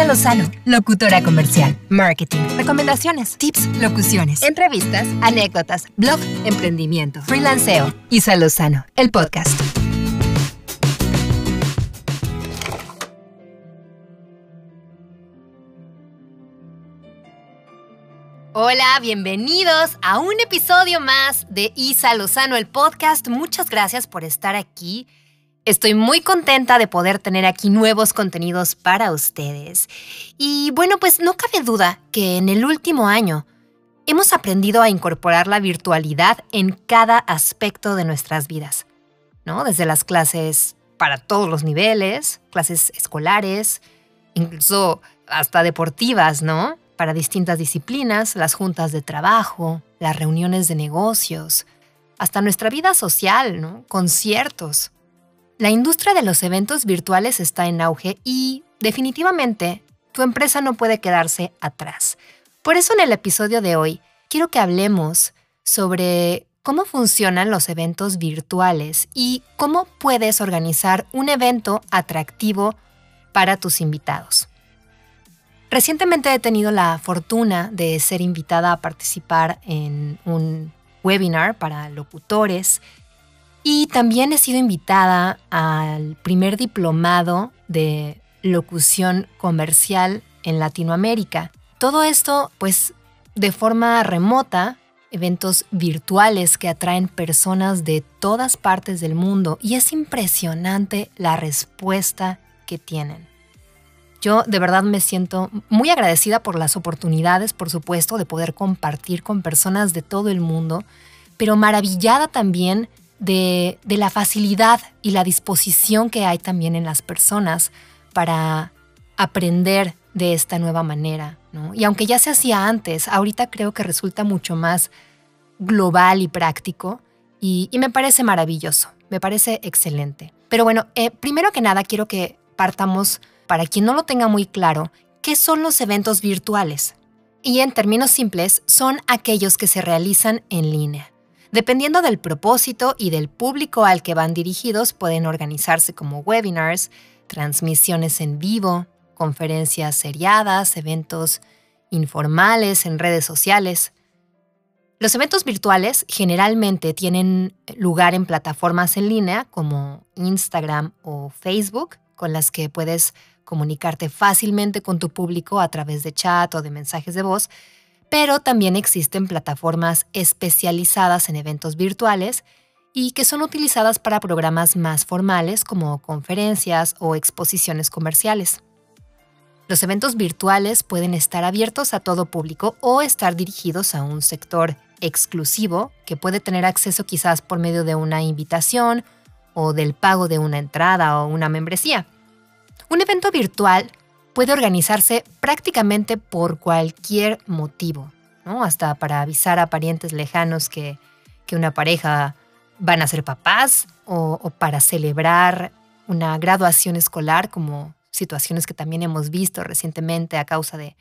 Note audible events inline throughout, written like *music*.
Isa Lozano, locutora comercial, marketing, recomendaciones, tips, locuciones, entrevistas, anécdotas, blog, emprendimiento, freelanceo. Isa Lozano, el podcast. Hola, bienvenidos a un episodio más de Isa Lozano, el podcast. Muchas gracias por estar aquí. Estoy muy contenta de poder tener aquí nuevos contenidos para ustedes. Y bueno, pues no cabe duda que en el último año hemos aprendido a incorporar la virtualidad en cada aspecto de nuestras vidas, ¿no? Desde las clases para todos los niveles, clases escolares, incluso hasta deportivas, ¿no? Para distintas disciplinas, las juntas de trabajo, las reuniones de negocios, hasta nuestra vida social, ¿no? Conciertos. La industria de los eventos virtuales está en auge y, definitivamente, tu empresa no puede quedarse atrás. Por eso en el episodio de hoy quiero que hablemos sobre cómo funcionan los eventos virtuales y cómo puedes organizar un evento atractivo para tus invitados. Recientemente he tenido la fortuna de ser invitada a participar en un webinar para locutores y también he sido invitada al primer diplomado de locución comercial en Latinoamérica. Todo esto, pues, de forma remota, eventos virtuales que atraen personas de todas partes del mundo y es impresionante la respuesta que tienen. Yo de verdad me siento muy agradecida por las oportunidades, por supuesto, de poder compartir con personas de todo el mundo, pero maravillada también de, la facilidad y la disposición que hay también en las personas para aprender de esta nueva manera. Y aunque ya se hacía antes, ahorita creo que resulta mucho más global y práctico y, me parece maravilloso, me parece excelente. Pero bueno, eh, primero que nada quiero que partamos, para quien no lo tenga muy claro, qué son los eventos virtuales. Y en términos simples, son aquellos que se realizan en línea. Dependiendo del propósito y del público al que van dirigidos, pueden organizarse como webinars, transmisiones en vivo, conferencias seriadas, eventos informales en redes sociales. Los eventos virtuales generalmente tienen lugar en plataformas en línea como Instagram o Facebook, con las que puedes comunicarte fácilmente con tu público a través de chat o de mensajes de voz, pero también existen plataformas especializadas en eventos virtuales y que son utilizadas para programas más formales como conferencias o exposiciones comerciales. Los eventos virtuales pueden estar abiertos a todo público o estar dirigidos a un sector exclusivo que puede tener acceso quizás por medio de una invitación o del pago de una entrada o una membresía. Un evento virtual puede organizarse prácticamente por cualquier motivo, ¿no? Hasta para avisar a parientes lejanos que, una pareja van a ser papás o, para celebrar una graduación escolar, como situaciones que también hemos visto recientemente a causa de,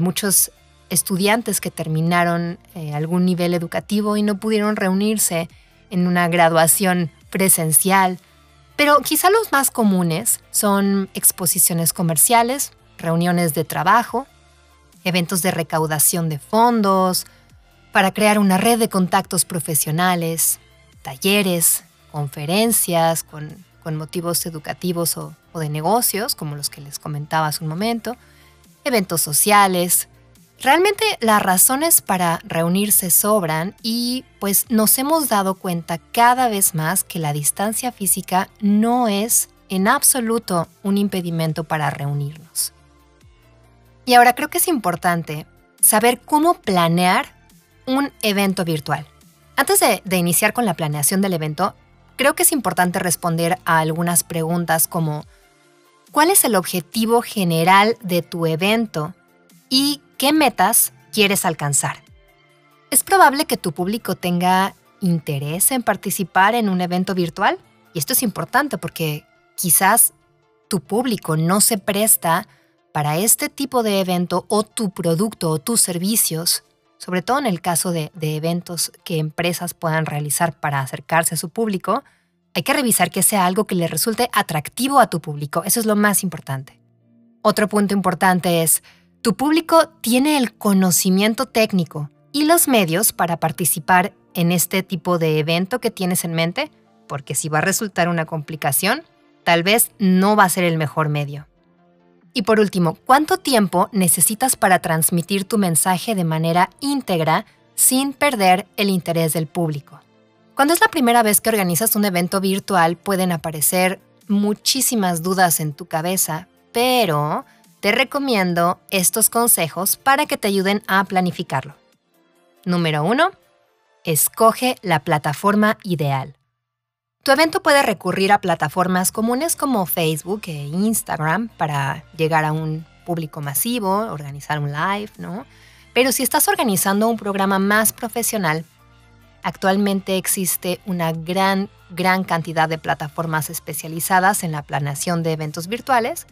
muchos estudiantes que terminaron eh, algún nivel educativo y no pudieron reunirse en una graduación presencial pero quizá los más comunes son exposiciones comerciales, reuniones de trabajo, eventos de recaudación de fondos, para crear una red de contactos profesionales, talleres, conferencias con, motivos educativos o de negocios, como los que les comentaba hace un momento, eventos sociales, Realmente las razones para reunirse sobran y pues nos hemos dado cuenta cada vez más que la distancia física no es en absoluto un impedimento para reunirnos. Y ahora creo que es importante saber cómo planear un evento virtual. Antes de, de, iniciar con la planeación del evento, creo que es importante responder a algunas preguntas como ¿cuál es el objetivo general de tu evento? ¿Y qué metas quieres alcanzar. Es probable que tu público tenga interés en participar en un evento virtual y esto es importante porque quizás tu público no se presta para este tipo de evento o tu producto o tus servicios, sobre todo en el caso de, eventos que empresas puedan realizar para acercarse a su público, hay que revisar que sea algo que le resulte atractivo a tu público. Eso es lo más importante. Otro punto importante es, tu público tiene el conocimiento técnico y los medios para participar en este tipo de evento que tienes en mente, porque si va a resultar una complicación, tal vez no va a ser el mejor medio. Y por último, ¿cuánto tiempo necesitas para transmitir tu mensaje de manera íntegra sin perder el interés del público? Cuando es la primera vez que organizas un evento virtual pueden aparecer muchísimas dudas en tu cabeza, pero te recomiendo estos consejos para que te ayuden a planificarlo. Número 1. Escoge la plataforma ideal. Tu evento puede recurrir a plataformas comunes como Facebook e Instagram para llegar a un público masivo, organizar un live, ¿no? Pero si estás organizando un programa más profesional, actualmente existe una gran, gran cantidad de plataformas especializadas en la planeación de eventos virtuales.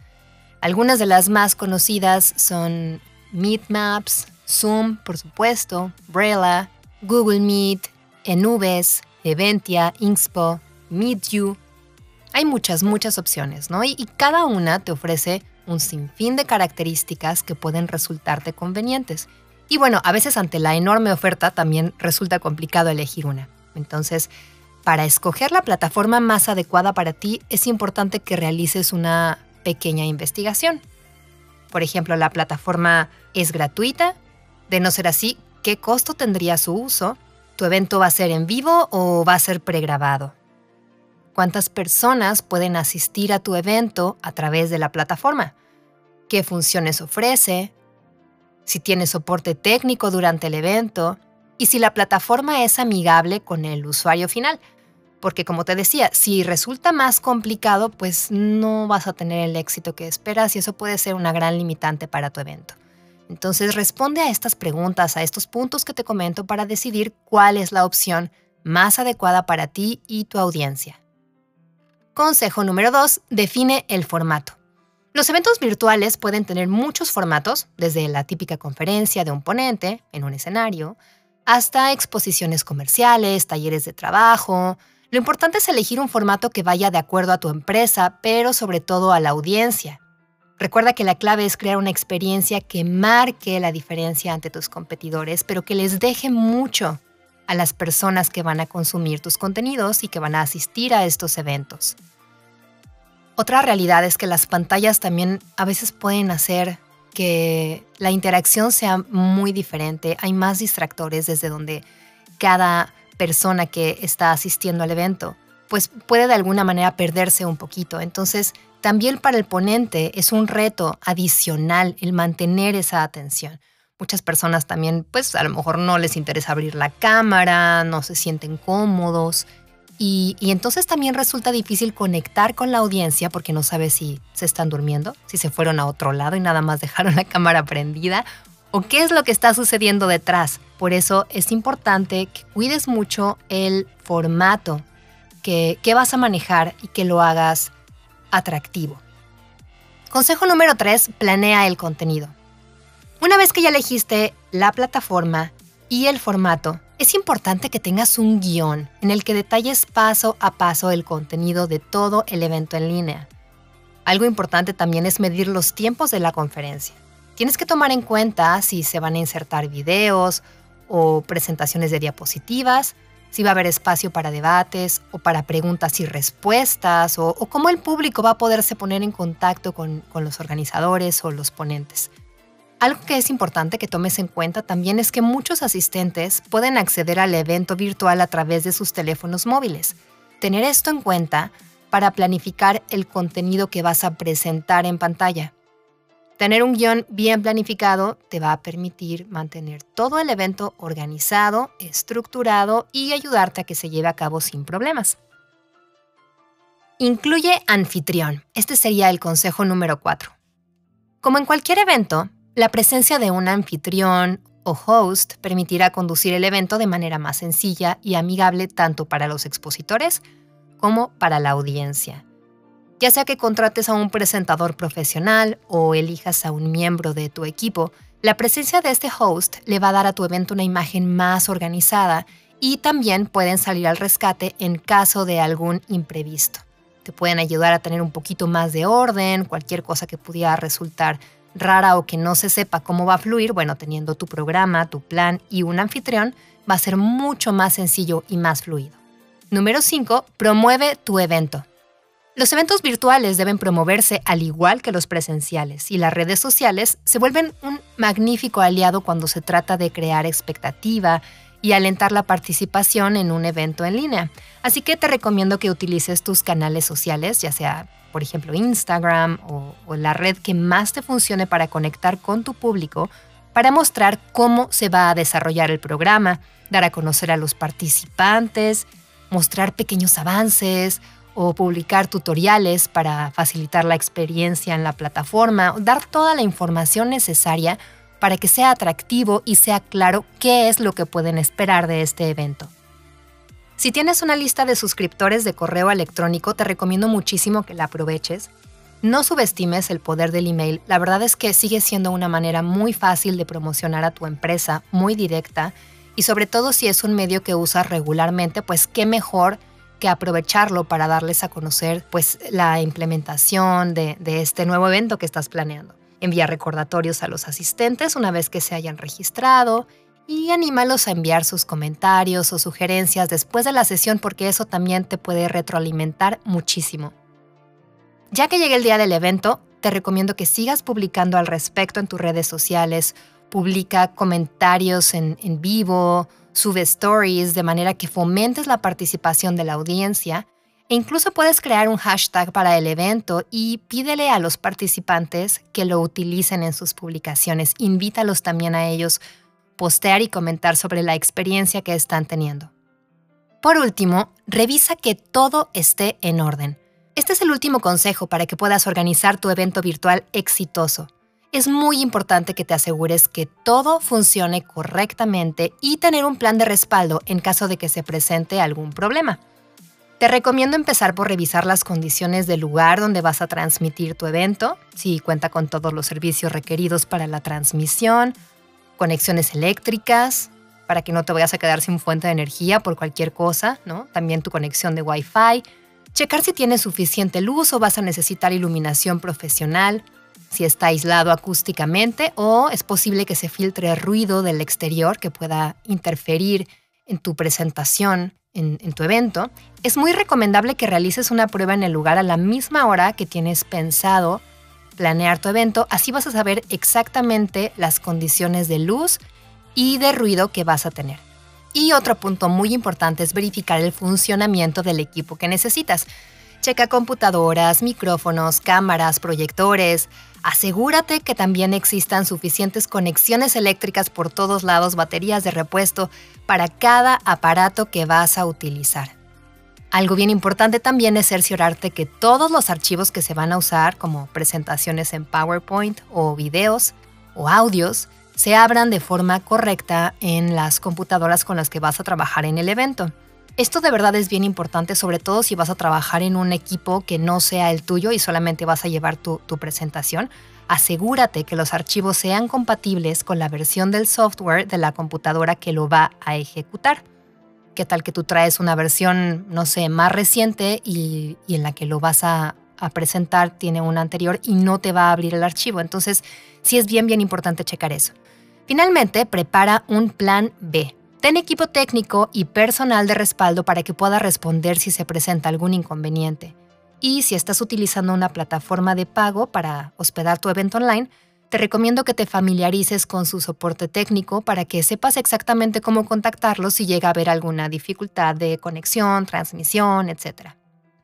Algunas de las más conocidas son Meetmaps, Zoom, por supuesto, Brella, Google Meet, Enubes, Eventia, Inspo, Meet You. Hay muchas, muchas opciones, ¿no? Y, cada una te ofrece un sinfín de características que pueden resultarte convenientes. Y bueno, a veces ante la enorme oferta también resulta complicado elegir una. Entonces, para escoger la plataforma más adecuada para ti, es importante que realices una pequeña investigación. Por ejemplo, la plataforma es gratuita. De no ser así, ¿qué costo tendría su uso? ¿Tu evento va a ser en vivo o va a ser pregrabado? cuántas personas pueden asistir a tu evento a través de la plataforma, qué funciones ofrece, si tiene soporte técnico durante el evento y si la plataforma es amigable con el usuario final. Porque como te decía, si resulta más complicado, pues no vas a tener el éxito que esperas y eso puede ser una gran limitante para tu evento. Entonces responde a estas preguntas, a estos puntos que te comento para decidir cuál es la opción más adecuada para ti y tu audiencia. Consejo número 2. Define el formato. Los eventos virtuales pueden tener muchos formatos, desde la típica conferencia de un ponente en un escenario, hasta exposiciones comerciales, talleres de trabajo. Lo importante es elegir un formato que vaya de acuerdo a tu empresa, pero sobre todo a la audiencia. Recuerda que la clave es crear una experiencia que marque la diferencia ante tus competidores, pero que les deje mucho a las personas que van a consumir tus contenidos y que van a asistir a estos eventos. Otra realidad es que las pantallas también a veces pueden hacer que la interacción sea muy diferente. Hay más distractores desde donde cada persona que está asistiendo al evento pues puede de alguna manera perderse un poquito. Entonces, también para el ponente es un reto adicional el mantener esa atención. Muchas personas también, pues a lo mejor no les interesa abrir la cámara, no se sienten cómodos. Y, entonces también resulta difícil conectar con la audiencia porque no sabes si se están durmiendo, si se fueron a otro lado y nada más *laughs* dejaron la cámara prendida o qué es lo que está sucediendo detrás. Por eso es importante que cuides mucho el formato que, que vas a manejar y que lo hagas atractivo. Consejo número 3, planea el contenido. Una vez que ya elegiste la plataforma y el formato, es importante que tengas un guion en el que detalles paso a paso el contenido de todo el evento en línea. Algo importante también es medir los tiempos de la conferencia. Tienes que tomar en cuenta si se van a insertar videos o presentaciones de diapositivas, si va a haber espacio para debates o para preguntas y respuestas, o, cómo el público va a poderse poner en contacto con los organizadores o los ponentes. Algo que es importante que tomes en cuenta también es que muchos asistentes pueden acceder al evento virtual a través de sus teléfonos móviles. Tener esto en cuenta para planificar el contenido que vas a presentar en pantalla. Tener un guion bien planificado te va a permitir mantener todo el evento organizado, estructurado y ayudarte a que se lleve a cabo sin problemas. Incluye anfitrión. Este sería el consejo número 4. Como en cualquier evento, la presencia de un anfitrión o host permitirá conducir el evento de manera más sencilla y amigable tanto para los expositores como para la audiencia. Ya sea que contrates a un presentador profesional o elijas a un miembro de tu equipo, la presencia de este host le va a dar a tu evento una imagen más organizada y también pueden salir al rescate en caso de algún imprevisto. te pueden ayudar a tener un poquito más de orden, cualquier cosa que pudiera resultar rara o que no se sepa cómo va a fluir, bueno, teniendo tu programa, tu plan y un anfitrión, va a ser mucho más sencillo y más fluido. Número 5. Promueve tu evento. Los eventos virtuales deben promoverse al igual que los presenciales y las redes sociales se vuelven un magnífico aliado cuando se trata de crear expectativa y alentar la participación en un evento en línea. Así que te recomiendo que utilices tus canales sociales, ya sea por ejemplo Instagram o, la red que más te funcione para conectar con tu público, para mostrar cómo se va a desarrollar el programa, dar a conocer a los participantes, mostrar pequeños avances o publicar tutoriales para facilitar la experiencia en la plataforma, dar toda la información necesaria para que sea atractivo y sea claro qué es lo que pueden esperar de este evento. Si tienes una lista de suscriptores de correo electrónico, te recomiendo muchísimo que la aproveches. No subestimes el poder del email. La verdad es que sigue siendo una manera muy fácil de promocionar a tu empresa, muy directa, y sobre todo si es un medio que usas regularmente, pues qué mejor que aprovecharlo para darles a conocer pues la implementación de, este nuevo evento que estás planeando. Envía recordatorios a los asistentes una vez que se hayan registrado y anímalos a enviar sus comentarios o sugerencias después de la sesión porque eso también te puede retroalimentar muchísimo. Ya que llegue el día del evento, te recomiendo que sigas publicando al respecto en tus redes sociales, publica comentarios en, en vivo, sube stories de manera que fomentes la participación de la audiencia e incluso puedes crear un hashtag para el evento y pídele a los participantes que lo utilicen en sus publicaciones. Invítalos también a ellos postear y comentar sobre la experiencia que están teniendo. Por último, revisa que todo esté en orden. Este es el último consejo para que puedas organizar tu evento virtual exitoso. Es muy importante que te asegures que todo funcione correctamente y tener un plan de respaldo en caso de que se presente algún problema. Te recomiendo empezar por revisar las condiciones del lugar donde vas a transmitir tu evento, si cuenta con todos los servicios requeridos para la transmisión, conexiones eléctricas, para que no te vayas a quedar sin fuente de energía por cualquier cosa, ¿no? También tu conexión de Wi-Fi. Checar si tienes suficiente luz o vas a necesitar iluminación profesional, si está aislado acústicamente o es posible que se filtre ruido del exterior que pueda interferir en tu presentación, en, tu evento. Es muy recomendable que realices una prueba en el lugar a la misma hora que tienes pensado planear tu evento, así vas a saber exactamente las condiciones de luz y de ruido que vas a tener. Y otro punto muy importante es verificar el funcionamiento del equipo que necesitas. Checa computadoras, micrófonos, cámaras, proyectores. Asegúrate que también existan suficientes conexiones eléctricas por todos lados, baterías de repuesto para cada aparato que vas a utilizar. Algo bien importante también es cerciorarte que todos los archivos que se van a usar, como presentaciones en PowerPoint o videos o audios, se abran de forma correcta en las computadoras con las que vas a trabajar en el evento. Esto de verdad es bien importante, sobre todo si vas a trabajar en un equipo que no sea el tuyo y solamente vas a llevar tu, presentación. Asegúrate que los archivos sean compatibles con la versión del software de la computadora que lo va a ejecutar. ¿Qué tal que tú traes una versión, no sé, más reciente y, en la que lo vas a, a, presentar tiene una anterior y no te va a abrir el archivo? Entonces, sí es bien, bien importante checar eso. Finalmente, prepara un plan B. Ten equipo técnico y personal de respaldo para que pueda responder si se presenta algún inconveniente. Y si estás utilizando una plataforma de pago para hospedar tu evento online, te recomiendo que te familiarices con su soporte técnico para que sepas exactamente cómo contactarlos si llega a haber alguna dificultad de conexión, transmisión, etc.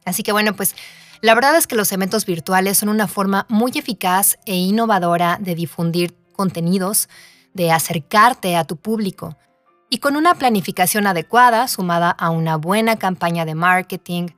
Así que bueno, pues la verdad es que los eventos virtuales son una forma muy eficaz e innovadora de difundir contenidos, de acercarte a tu público. Y con una planificación adecuada, sumada a una buena campaña de marketing,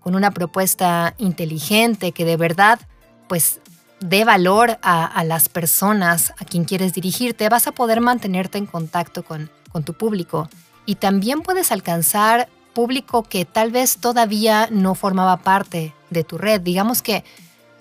con una propuesta inteligente que de verdad pues dé valor a, las personas a quien quieres dirigirte, vas a poder mantenerte en contacto con, con tu público. Y también puedes alcanzar público que tal vez todavía no formaba parte de tu red. Digamos que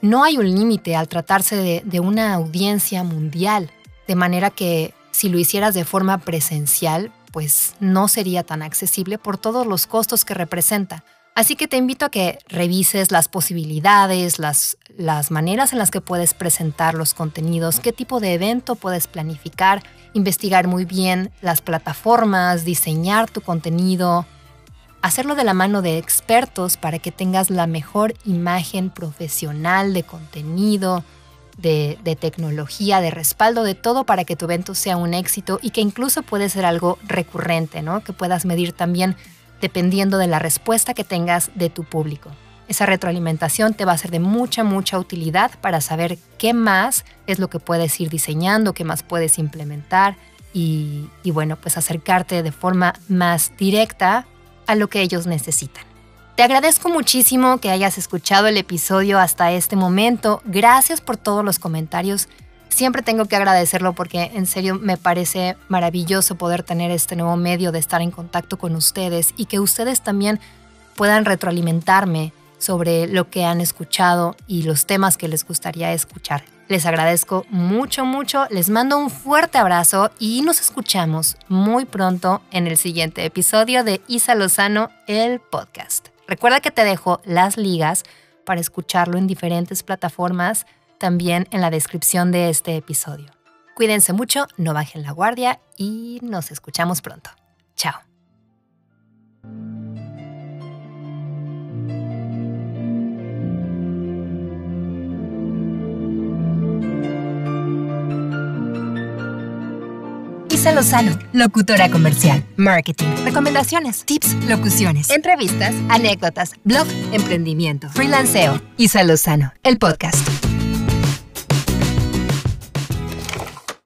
no hay un límite al tratarse de, de, una audiencia mundial, de manera que si lo hicieras de forma presencial, pues no sería tan accesible por todos los costos que representa. Así que te invito a que revises las posibilidades, las, las maneras en las que puedes presentar los contenidos, qué tipo de evento puedes planificar, investigar muy bien las plataformas, diseñar tu contenido, hacerlo de la mano de expertos para que tengas la mejor imagen profesional de contenido, de, tecnología, de respaldo, de todo para que tu evento sea un éxito y que incluso puede ser algo recurrente, ¿no? Que puedas medir también dependiendo de la respuesta que tengas de tu público. Esa retroalimentación te va a ser de mucha, mucha utilidad para saber qué más es lo que puedes ir diseñando, qué más puedes implementar y, y bueno, pues acercarte de forma más directa a lo que ellos necesitan. Te agradezco muchísimo que hayas escuchado el episodio hasta este momento. Gracias por todos los comentarios siempre tengo que agradecerlo porque en serio me parece maravilloso poder tener este nuevo medio de estar en contacto con ustedes y que ustedes también puedan retroalimentarme sobre lo que han escuchado y los temas que les gustaría escuchar. Les agradezco mucho, mucho, les mando un fuerte abrazo y nos escuchamos muy pronto en el siguiente episodio de Isa Lozano, el podcast. Recuerda que te dejo las ligas para escucharlo en diferentes plataformas también en la descripción de este episodio. Cuídense mucho, no bajen la guardia y nos escuchamos pronto. Chao. Isa Lozano, locutora comercial, marketing, recomendaciones, tips, locuciones, entrevistas, anécdotas, blog, emprendimiento, freelanceo. Isa Lozano, el podcast.